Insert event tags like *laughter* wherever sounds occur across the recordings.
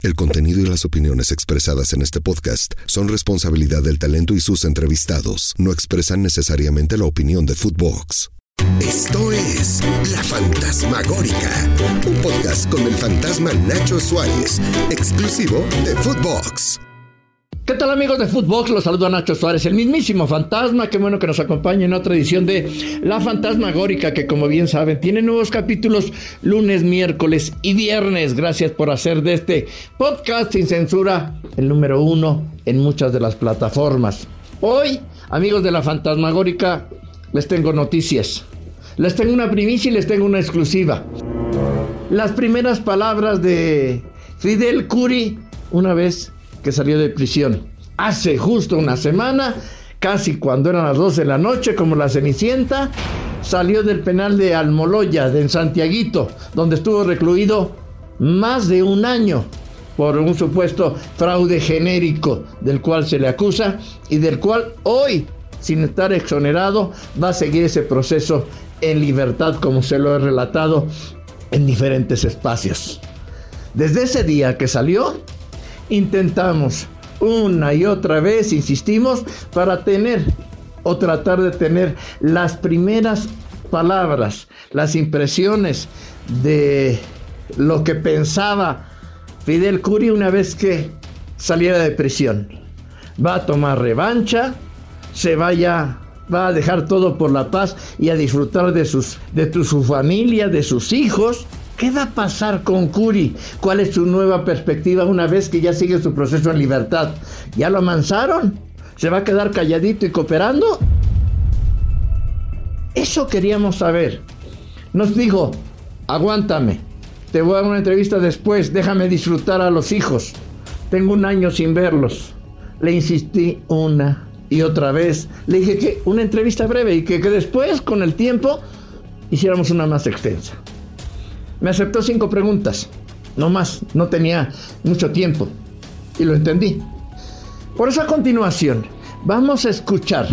El contenido y las opiniones expresadas en este podcast son responsabilidad del talento y sus entrevistados. No expresan necesariamente la opinión de Footbox. Esto es La Fantasmagórica, un podcast con el fantasma Nacho Suárez, exclusivo de Footbox. ¿Qué tal amigos de Footbox? Los saludo a Nacho Suárez, el mismísimo fantasma. Qué bueno que nos acompañe en otra edición de La Fantasmagórica, que como bien saben, tiene nuevos capítulos lunes, miércoles y viernes. Gracias por hacer de este podcast sin censura el número uno en muchas de las plataformas. Hoy, amigos de La Fantasmagórica, les tengo noticias. Les tengo una primicia y les tengo una exclusiva. Las primeras palabras de Fidel Curi una vez salió de prisión. Hace justo una semana, casi cuando eran las 12 de la noche, como la Cenicienta, salió del penal de Almoloya, de Santiaguito, donde estuvo recluido más de un año por un supuesto fraude genérico del cual se le acusa y del cual hoy, sin estar exonerado, va a seguir ese proceso en libertad, como se lo he relatado en diferentes espacios. Desde ese día que salió, intentamos una y otra vez, insistimos, para tener o tratar de tener las primeras palabras, las impresiones de lo que pensaba Fidel Curi una vez que saliera de prisión. Va a tomar revancha, se vaya, va a dejar todo por la paz y a disfrutar de, sus, de su familia, de sus hijos ¿Qué va a pasar con Curi? ¿Cuál es su nueva perspectiva una vez que ya sigue su proceso en libertad? ¿Ya lo amansaron? ¿Se va a quedar calladito y cooperando? Eso queríamos saber. Nos dijo, aguántame, te voy a dar una entrevista después, déjame disfrutar a los hijos. Tengo un año sin verlos. Le insistí una y otra vez. Le dije que una entrevista breve y que, que después, con el tiempo, hiciéramos una más extensa. Me aceptó cinco preguntas, no más, no tenía mucho tiempo y lo entendí. Por eso a continuación vamos a escuchar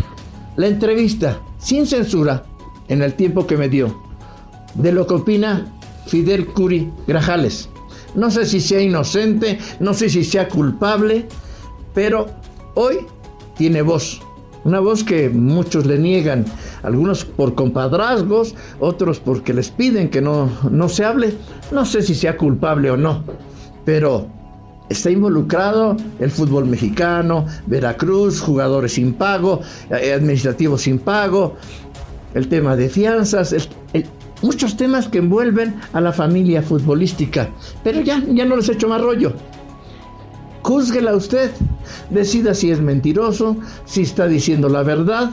la entrevista sin censura en el tiempo que me dio de lo que opina Fidel Curi Grajales. No sé si sea inocente, no sé si sea culpable, pero hoy tiene voz una voz que muchos le niegan, algunos por compadrazgos, otros porque les piden que no, no se hable. No sé si sea culpable o no, pero está involucrado el fútbol mexicano, Veracruz, jugadores sin pago, eh, administrativos sin pago, el tema de fianzas, muchos temas que envuelven a la familia futbolística. Pero ya, ya no les echo más rollo. Júzguela usted. Decida si es mentiroso, si está diciendo la verdad.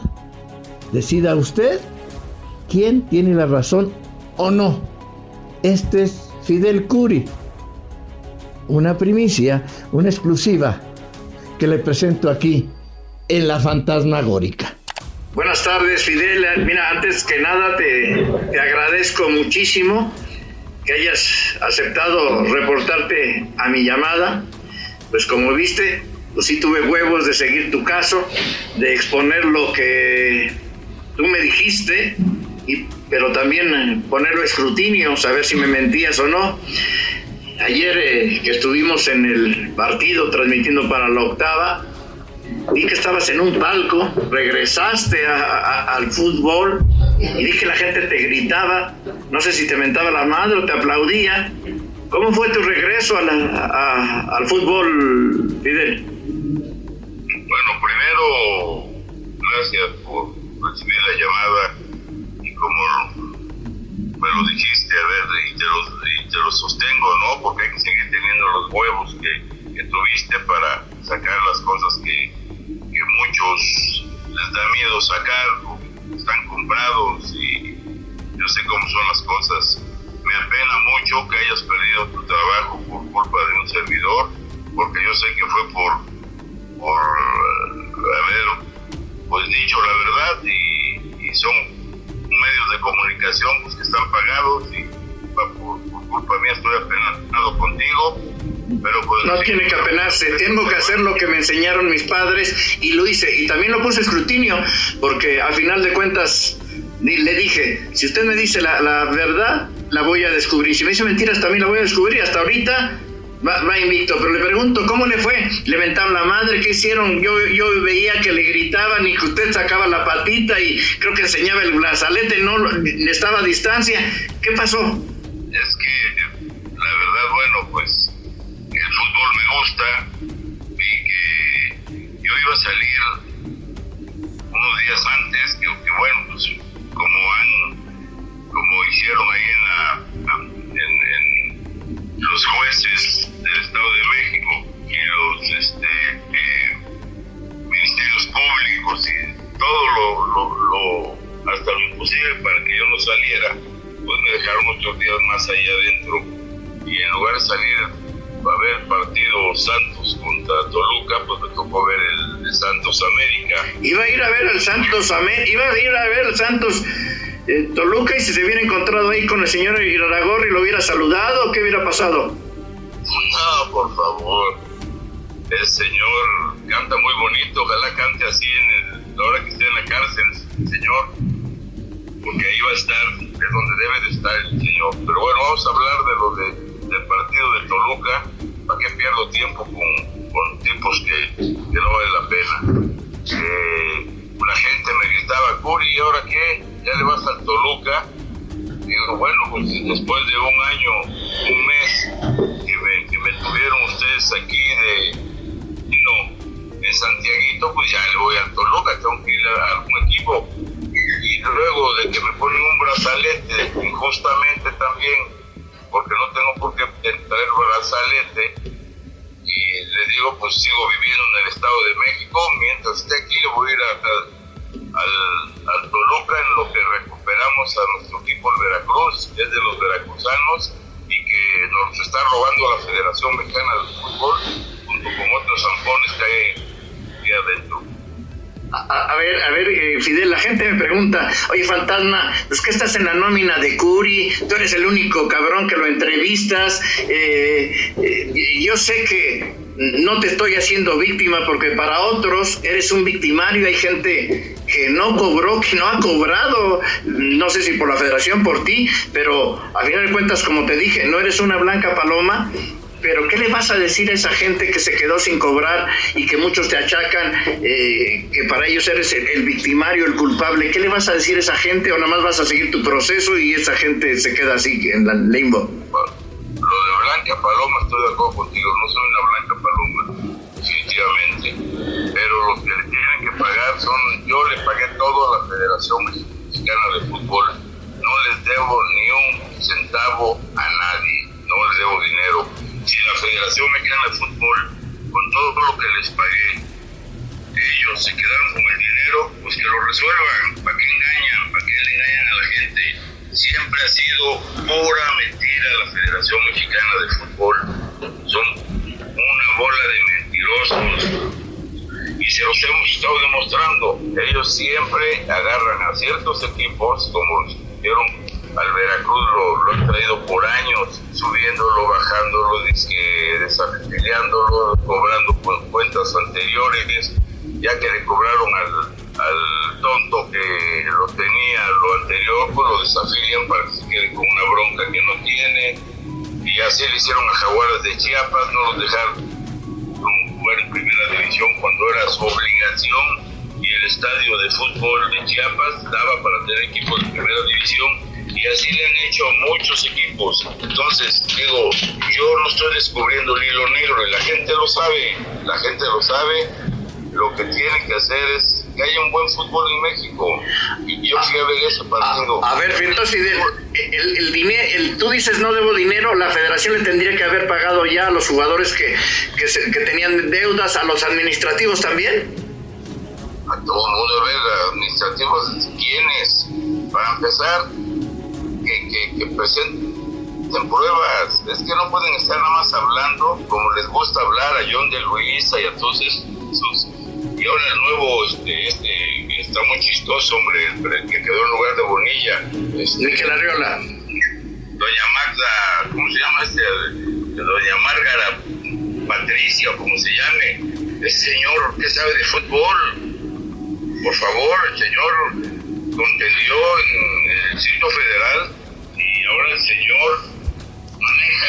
Decida usted quién tiene la razón o no. Este es Fidel Curi. Una primicia, una exclusiva que le presento aquí en la fantasmagórica. Buenas tardes, Fidel. Mira, antes que nada te, te agradezco muchísimo que hayas aceptado reportarte a mi llamada pues como viste, pues sí tuve huevos de seguir tu caso, de exponer lo que tú me dijiste, y, pero también ponerlo a escrutinio, saber si me mentías o no. Ayer eh, que estuvimos en el partido transmitiendo para la octava, vi que estabas en un palco, regresaste al fútbol y vi que la gente te gritaba, no sé si te mentaba la madre o te aplaudía, ¿Cómo fue tu regreso al fútbol, Fidel? Primero, gracias por recibir la llamada y como me lo dijiste, a ver, y te lo, sostengo, ¿no? Porque hay que seguir teniendo los huevos que, que tuviste para sacar las cosas que, que muchos les da miedo sacar, están comprados y yo sé cómo son las cosas me apena mucho que hayas perdido tu trabajo por culpa de un servidor, porque yo sé que fue por, por pues dicho la verdad y, son medios de comunicación pues, que están pagados y por, culpa mía estoy apenado contigo. Pero pues, no tiene que apenarse, tengo que hacer lo que me enseñaron mis padres y lo hice. Y también lo puse escrutinio, porque a final de cuentas le dije, si usted me dice la, la verdad, la voy a descubrir. Si me dice mentiras, también la voy a descubrir. Hasta ahorita va, invicto, pero le pregunto, ¿cómo le fue? ¿Le la madre? ¿Qué hicieron? Yo, yo veía que le gritaban y que usted sacaba la patita y creo que enseñaba el brazalete, no estaba a distancia. ¿Qué pasó? Es que, la verdad, bueno, pues el fútbol me gusta y que yo iba a salir unos días antes, otros días más allá adentro y en lugar de salir a ver partido Santos contra Toluca, pues me tocó ver el, Santos América. Iba a ir a ver al Santos América, iba a ir a ver al Santos eh, Toluca y si se hubiera encontrado ahí con el señor y lo hubiera saludado, ¿qué hubiera pasado? No, por favor. El señor canta muy bonito, ojalá cante así en el, la hora que esté en la cárcel, señor, porque ahí va a estar, es donde debe de estar el señor. Pero bueno, vamos a hablar de lo de, del partido de Toluca, para que pierdo tiempo con, con tipos que, no vale la pena. Eh, la gente me gritaba, Curi, ¿y ahora qué? ¿Ya le vas al Toluca? Digo, bueno, pues después de un año, un mes que me, que me tuvieron ustedes aquí de, no, en Santiaguito, pues ya le voy al Toluca, tengo que ir a algún equipo. Y luego de que me ponen un brazalete, injustamente también, porque no tengo por qué traer brazalete, y le digo, pues sigo viviendo en el Estado de México, mientras esté aquí le voy a ir al, al, Toluca en lo que recuperamos a nuestro equipo el Veracruz, que es de los veracruzanos y que nos está robando la Federación Mexicana de Fútbol junto con otros zampones que hay aquí A, ver, a ver, eh, Fidel, la gente me pregunta, oye, fantasma, es que estás en la nómina de Curi, tú eres el único cabrón que lo entrevistas, eh, eh, yo sé que no te estoy haciendo víctima porque para otros eres un victimario, hay gente que no cobró, que no ha cobrado, no sé si por la federación, por ti, pero a final de cuentas, como te dije, no eres una blanca paloma pero ¿qué le vas a decir a esa gente que se quedó sin cobrar y que muchos te achacan eh, que para ellos eres el, victimario, el culpable? ¿Qué le vas a decir a esa gente o nada más vas a seguir tu proceso y esa gente se queda así en la limbo? lo de Blanca Paloma estoy de acuerdo contigo, no soy una Blanca Paloma, definitivamente, pero los que le tienen que pagar son, yo le pagué todo a la Federación Mexicana de Fútbol, no les debo ni un centavo a se quedaron con el dinero, pues que lo resuelvan. ¿Para qué engañan? ¿Para qué le engañan a la gente? Siempre ha sido pura mentira la Federación Mexicana de Fútbol. Son una bola de mentirosos y se los hemos estado demostrando. Ellos siempre agarran a ciertos equipos, como hicieron al Veracruz lo, han traído por años, subiéndolo, bajándolo, desafiliándolo, cobrando cuentas anteriores, ya que le cobraron al, al tonto que lo tenía lo anterior, pues lo desafilian para que se quede con una bronca que no tiene. Y así le hicieron a Jaguares de Chiapas, no los dejaron jugar en primera división cuando era su obligación y el estadio de fútbol de Chiapas daba para tener equipos de primera división y así le han hecho a muchos equipos. Entonces, digo, yo no estoy descubriendo el hilo negro y la gente lo sabe, la gente lo sabe. Lo que tiene que hacer es que haya un buen fútbol en México. Y yo fui a ver ese partido. A, ver, entonces, el, el, dinero, el, tú dices no debo dinero, la federación le tendría que haber pagado ya a los jugadores que, que, que tenían deudas, a los administrativos también. A todo el mundo, a ver, administrativos, ¿quiénes? Para empezar, que, que, presenten pruebas. Es que no pueden estar nada más hablando como les gusta hablar a John de Luisa y a todos esos. Y ahora el nuevo, este, este, está muy chistoso, hombre, el que quedó en lugar de Bonilla. Este, Miquel Arriola. Doña Magda, ¿cómo se llama este? Doña Márgara Patricia, o como se llame. Ese señor que sabe de fútbol. Por favor, el señor contendió en el Distrito Federal y ahora el señor maneja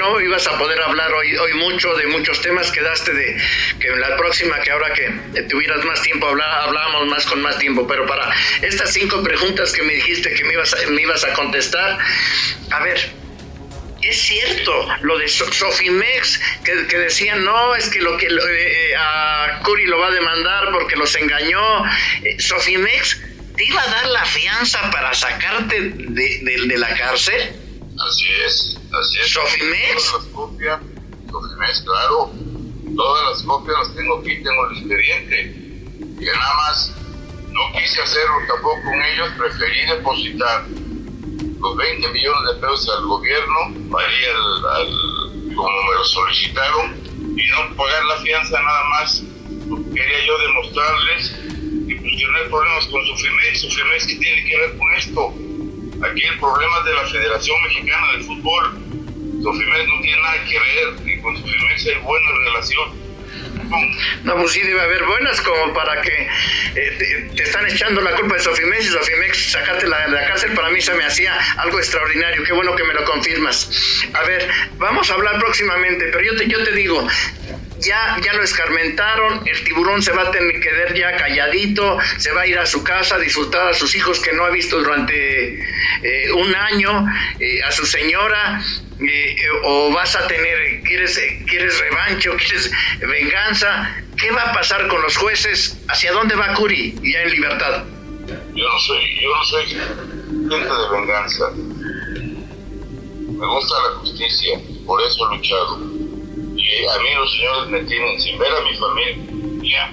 no, ibas a poder hablar hoy, hoy mucho de muchos temas, quedaste de que en la próxima, que ahora que tuvieras más tiempo, hablar, hablábamos más con más tiempo, pero para estas cinco preguntas que me dijiste que me ibas a, me ibas a contestar, a ver, es cierto lo de Sofimex que, que decían no es que lo que eh, a Curi lo va a demandar porque los engañó eh, Sofimex te iba a dar la fianza para sacarte de, la cárcel así es así es Sofimex todas las copias Sofimex claro todas las copias las tengo aquí tengo el expediente y nada más no quise hacerlo tampoco con ellos preferí depositar los 20 millones de pesos al gobierno, ahí al, como me lo solicitaron, y no pagar la fianza nada más. Quería yo demostrarles que pues, no hay problemas con Sufrimex. Sufrimex sí tiene que ver con esto. Aquí el problema es de la Federación Mexicana de Fútbol. Sufrimex no tiene nada que ver, y con Sufrimex hay buena relación no, pues sí debe haber buenas como para que eh, te, están echando la culpa de Sofimex y Sofimex sacarte la, la cárcel para mí se me hacía algo extraordinario. Qué bueno que me lo confirmas. A ver, vamos a hablar próximamente, pero yo te, yo te digo, ya, ya lo escarmentaron, el tiburón se va a tener que ver ya calladito, se va a ir a su casa a disfrutar a sus hijos que no ha visto durante eh, un año, eh, a su señora, eh, o vas a tener, quieres, quieres revancho, quieres venganza, ¿qué va a pasar con los jueces? ¿Hacia dónde va Curi ya en libertad? Yo no soy, yo no soy gente de venganza. Me gusta la justicia, por eso he luchado a mí los señores me tienen sin ver a mi familia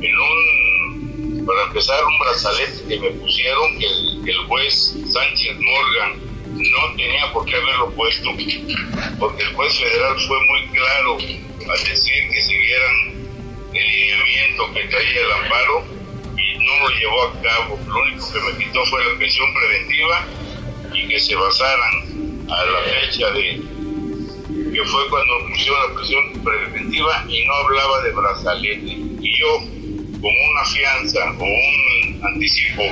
en un, para empezar, un brazalete que me pusieron que el, juez Sánchez Morgan no tenía por qué haberlo puesto, porque el juez federal fue muy claro al decir que siguieran el lineamiento que traía el amparo y no lo llevó a cabo. Lo único que me quitó fue la prisión preventiva y que se basaran a la fecha de que fue cuando pusieron la prisión preventiva y no hablaba de brazalete. Y yo, como una fianza o un anticipo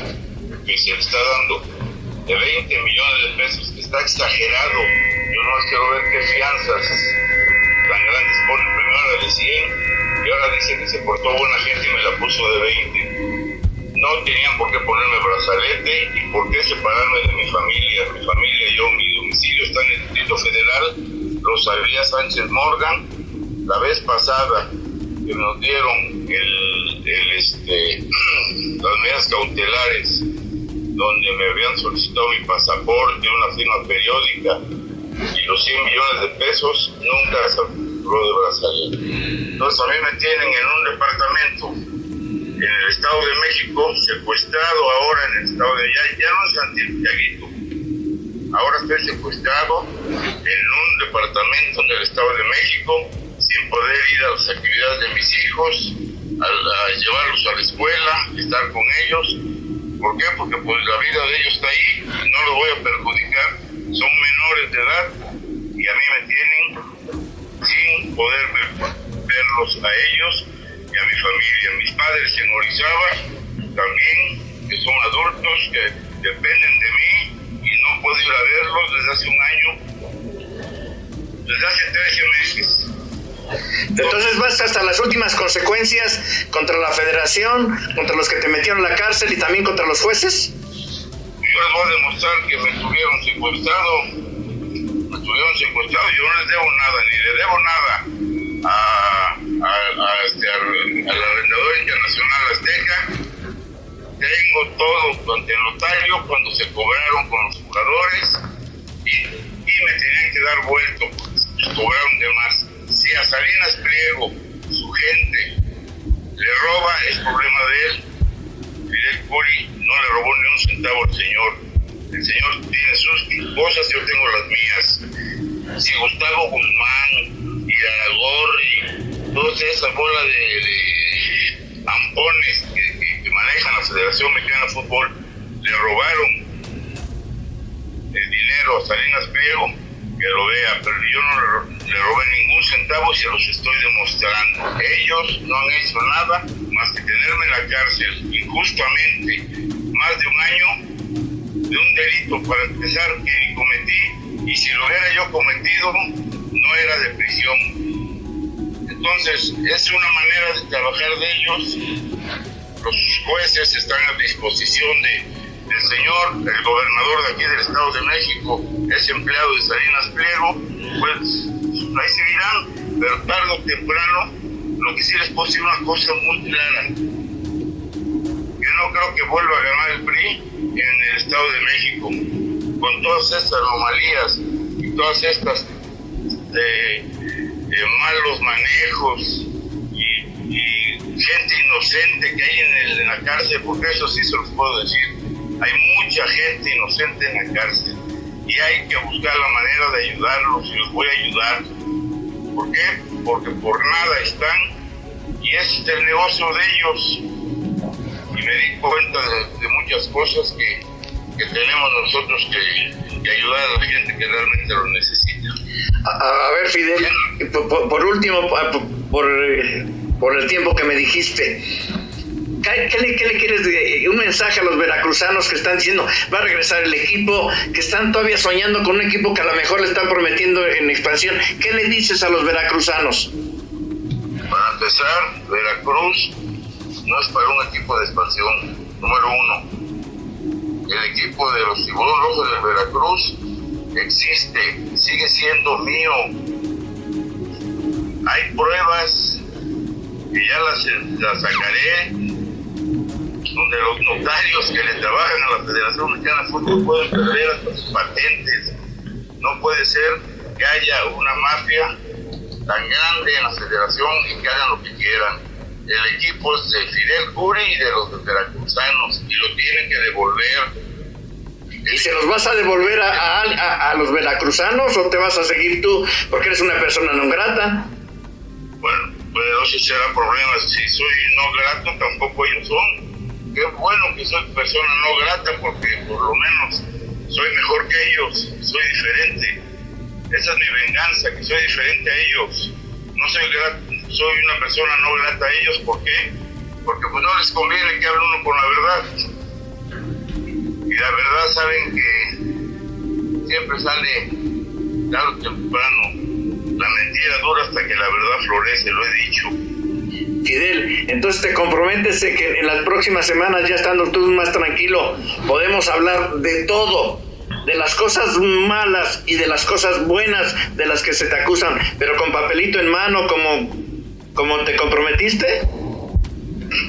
que se le está dando de 20 millones de pesos, está exagerado, yo no quiero ver qué fianzas tan grandes ponen. Primero la de 100 y ahora dice que se portó buena gente y me la puso de 20. No tenían por qué ponerme brazalete y por qué separarme de mi familia. Mi familia yo, mi domicilio está en el Distrito Federal lo sabía Sánchez Morgan la vez pasada que nos dieron este, *clears throat* las medidas cautelares donde me habían solicitado mi pasaporte, una firma periódica y los 100 millones de pesos nunca se habló de. Entonces a mí me tienen en un departamento en el Estado de México, secuestrado ahora en el Estado de allá, ya no es Santiago, ahora estoy secuestrado en un departamento del Estado de México sin poder ir a las actividades de mis hijos, a, llevarlos a la escuela, estar con ellos. ¿Por qué? Porque pues la vida de ellos está ahí no los hasta las últimas consecuencias contra la federación, contra los que te metieron a la cárcel y también contra los jueces. Yo les voy a demostrar que me tuvieron secuestrado, me tuvieron secuestrado, yo no les debo nada, ni le debo nada a, a, este, al arrendador internacional Azteca, tengo todo cárcel injustamente más de un año de un delito para empezar que cometí y si lo hubiera yo cometido no era de prisión. Entonces es una manera de trabajar de ellos. Los jueces están a disposición de, del señor, el gobernador de aquí del Estado de México, es empleado de Salinas Pliego, pues ahí seguirán, pero tarde o temprano lo que sí les puedo decir una cosa muy clara, creo que vuelva a ganar el PRI en el Estado de México, con todas estas anomalías y todas estas eh, eh, malos manejos y, gente inocente que hay en, en la cárcel, porque eso sí se los puedo decir, hay mucha gente inocente en la cárcel y hay que buscar la manera de ayudarlos y los voy a ayudar. ¿Por qué? Porque por nada están y es el negocio de ellos. Me di cuenta de, muchas cosas que, tenemos nosotros que, ayudar a la gente que realmente lo necesita. A, ver, Fidel, por, último, por, por, el tiempo que me dijiste, ¿Qué le, ¿Qué le, quieres decir? Un mensaje a los veracruzanos que están diciendo, va a regresar el equipo, que están todavía soñando con un equipo que a lo mejor le están prometiendo en expansión. ¿Qué le dices a los veracruzanos? Para empezar, Veracruz no es para un equipo de expansión, número uno. El equipo de los tiburones rojos de Veracruz existe, sigue siendo mío. Hay pruebas que ya las, las sacaré, donde los notarios que le trabajan a la Federación Mexicana de Fútbol pueden perder sus patentes. No puede ser que haya una mafia tan grande en la federación y que hagan lo que quieran. El equipo es de Fidel Curi y de los veracruzanos y lo tienen que devolver. ¿Y se los vas a devolver a, a, los veracruzanos o te vas a seguir tú porque eres una persona no grata? Bueno, pues no será problema. Si soy no grato, tampoco ellos son. Qué bueno que soy persona no grata porque por lo menos soy mejor que ellos, soy diferente esa es mi venganza, que soy diferente a ellos. No soy soy una persona no grata a ellos, ¿por qué? Porque pues no les conviene que hable uno con la verdad. Y la verdad saben que siempre sale tarde o temprano. La mentira dura hasta que la verdad florece, lo he dicho. Fidel, entonces te comprometes que en las próximas semanas, ya estando tú más tranquilo, podemos hablar de todo, de las cosas malas y de las cosas buenas de las que se te acusan, pero con papelito en mano, como, como te comprometiste?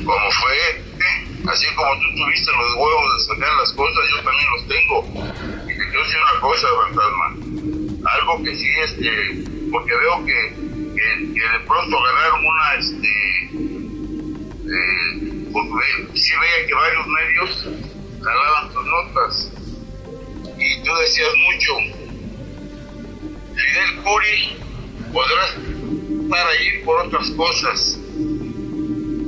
Como fue, así como tú tuviste los huevos de sacar las cosas, yo también los tengo. Y te quiero decir una cosa, fantasma, algo que sí, este, porque veo que, que, de pronto agarraron una, este, eh, porque sí veía que varios medios jalaban tus notas y tú decías mucho, Fidel Curi podrás para ir por otras cosas,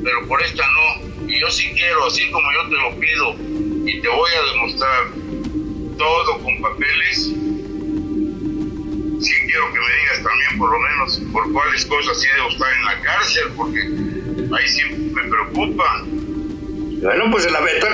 pero por esta no. Y yo sí quiero, así como yo te lo pido, y te voy a demostrar todo con papeles, sí quiero que me digas también por lo menos por cuáles cosas sí debo estar en la cárcel, porque ahí sí me preocupa. Bueno, pues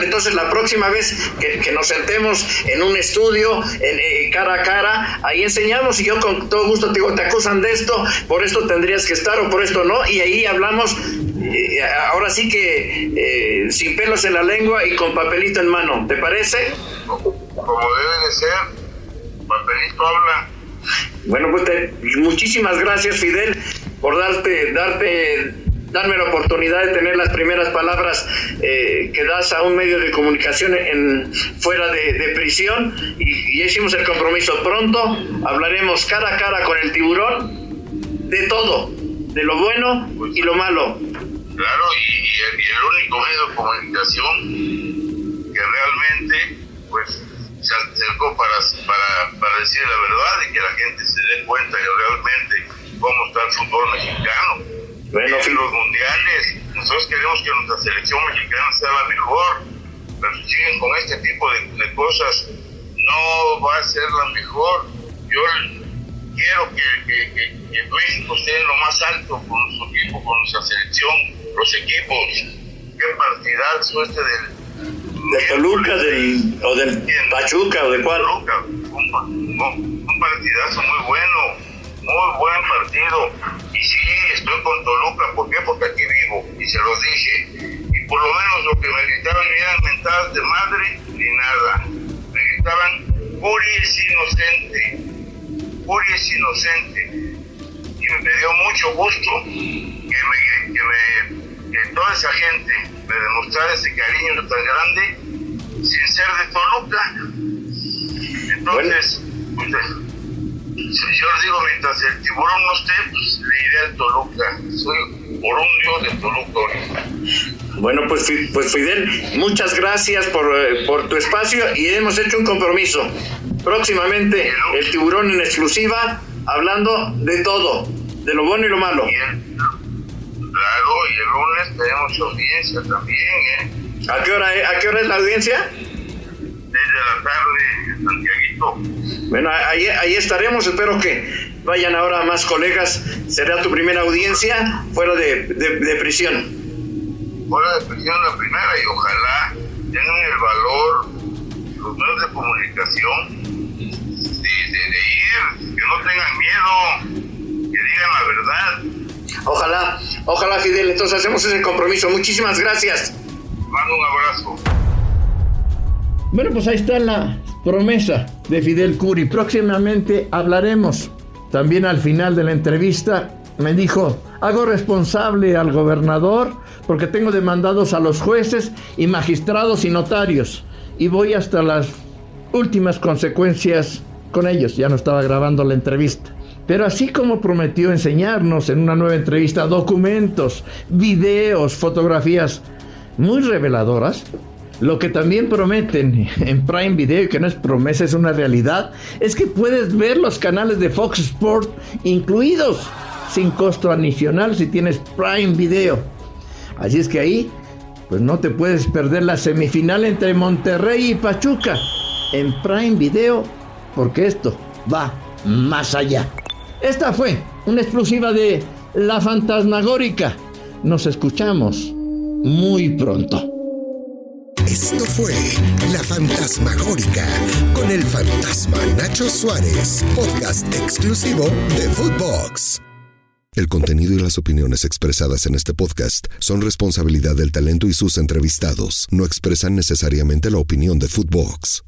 entonces la próxima vez que, nos sentemos en un estudio, en, eh, cara a cara, ahí enseñamos y yo con todo gusto te digo, te acusan de esto, por esto tendrías que estar o por esto no, y ahí hablamos, eh, ahora sí que eh, sin pelos en la lengua y con papelito en mano, ¿te parece? Como debe de ser, papelito habla. Bueno, pues muchísimas gracias Fidel por darte, darte darme la oportunidad de tener las primeras palabras eh, que das a un medio de comunicación en, fuera de, prisión y, hicimos el compromiso. Pronto hablaremos cara a cara con el tiburón de todo, de lo bueno y lo malo. Claro, y, el, único medio de comunicación que realmente pues se acercó para, para, decir la verdad y que la gente se dé cuenta de realmente cómo está el fútbol mexicano en los mundiales, nosotros queremos que nuestra selección mexicana sea la mejor, pero si siguen con este tipo de, cosas, no va a ser la mejor. Yo quiero que, que, México esté en lo más alto con nuestro equipo, con nuestra selección, los equipos. Qué partidazo este del de Toluca del, o del Pachuca o de cuál. Toluca, un, un partidazo muy bueno, muy buen partido. Estoy con Toluca, ¿por qué? Porque aquí vivo, y se los dije. Y por lo menos lo que me gritaban ni eran mentadas de madre ni nada. Me gritaban, Curi es inocente, Curi es inocente. Y me dio mucho gusto que, me, que, me, que toda esa gente me demostrara ese cariño tan grande sin ser de Toluca. Entonces, pues, yo digo, mientras el tiburón no esté, pues le iré al Toluca. Soy por un dios de Toluca. Bueno, pues, pues Fidel, muchas gracias por, eh, por tu espacio y hemos hecho un compromiso. Próximamente el tiburón en exclusiva, hablando de todo, de lo bueno y lo malo. El, claro, y el lunes tenemos audiencia también, ¿eh? ¿A qué hora, a qué hora es la audiencia? Desde la tarde, Santiaguito. Bueno, ahí, ahí estaremos, espero que vayan ahora más colegas. Será tu primera audiencia fuera de, de, de prisión. Fuera de prisión la primera y ojalá tengan el valor los medios de comunicación de, de, de ir, que no tengan miedo, que digan la verdad. Ojalá, ojalá Fidel, entonces hacemos ese compromiso. Muchísimas gracias. Mando un abrazo. Bueno, pues ahí está la promesa de Fidel Curi. Próximamente hablaremos. También al final de la entrevista me dijo, hago responsable al gobernador porque tengo demandados a los jueces y magistrados y notarios y voy hasta las últimas consecuencias con ellos. Ya no estaba grabando la entrevista. Pero así como prometió enseñarnos en una nueva entrevista documentos, videos, fotografías muy reveladoras, lo que también prometen en Prime Video, y que no es promesa, es una realidad, es que puedes ver los canales de Fox Sports incluidos sin costo adicional si tienes Prime Video. Así es que ahí, pues no te puedes perder la semifinal entre Monterrey y Pachuca en Prime Video, porque esto va más allá. Esta fue una exclusiva de La Fantasmagórica. Nos escuchamos muy pronto. Esto fue La Fantasmagórica con el fantasma Nacho Suárez, podcast exclusivo de Footbox. El contenido y las opiniones expresadas en este podcast son responsabilidad del talento y sus entrevistados. No expresan necesariamente la opinión de Footbox.